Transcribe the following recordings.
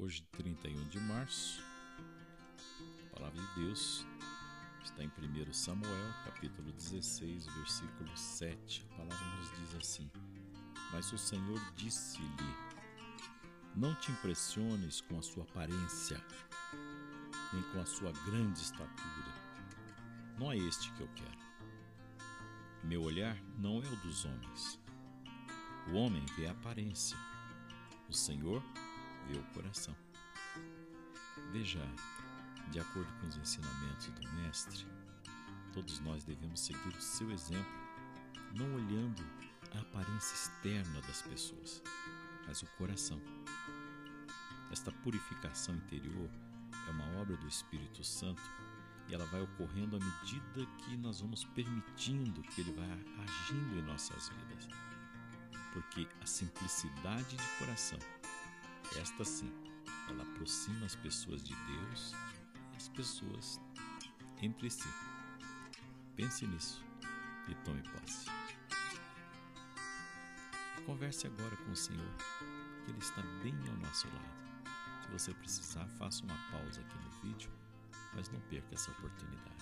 Hoje, 31 de março, a palavra de Deus está em 1 Samuel, capítulo 16, versículo 7. A palavra nos diz assim: Mas o Senhor disse-lhe: Não te impressiones com a sua aparência, nem com a sua grande estatura. Não é este que eu quero. Meu olhar não é o dos homens. O homem vê a aparência, o Senhor vê o coração. Veja, de acordo com os ensinamentos do Mestre, todos nós devemos seguir o seu exemplo, não olhando a aparência externa das pessoas, mas o coração. Esta purificação interior é uma obra do Espírito Santo e ela vai ocorrendo à medida que nós vamos permitindo que ele vá agindo em nossas vidas. Porque a simplicidade de coração, esta sim, ela aproxima as pessoas de Deus e as pessoas entre si. Pense nisso e tome posse. Converse agora com o Senhor, que Ele está bem ao nosso lado. Se você precisar, faça uma pausa aqui no vídeo mas não perca essa oportunidade.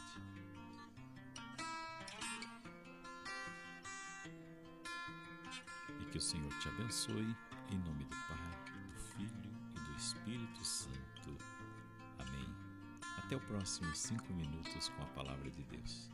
E que o Senhor te abençoe, em nome do Espírito Santo. Amém. Até o próximo cinco minutos com a palavra de Deus.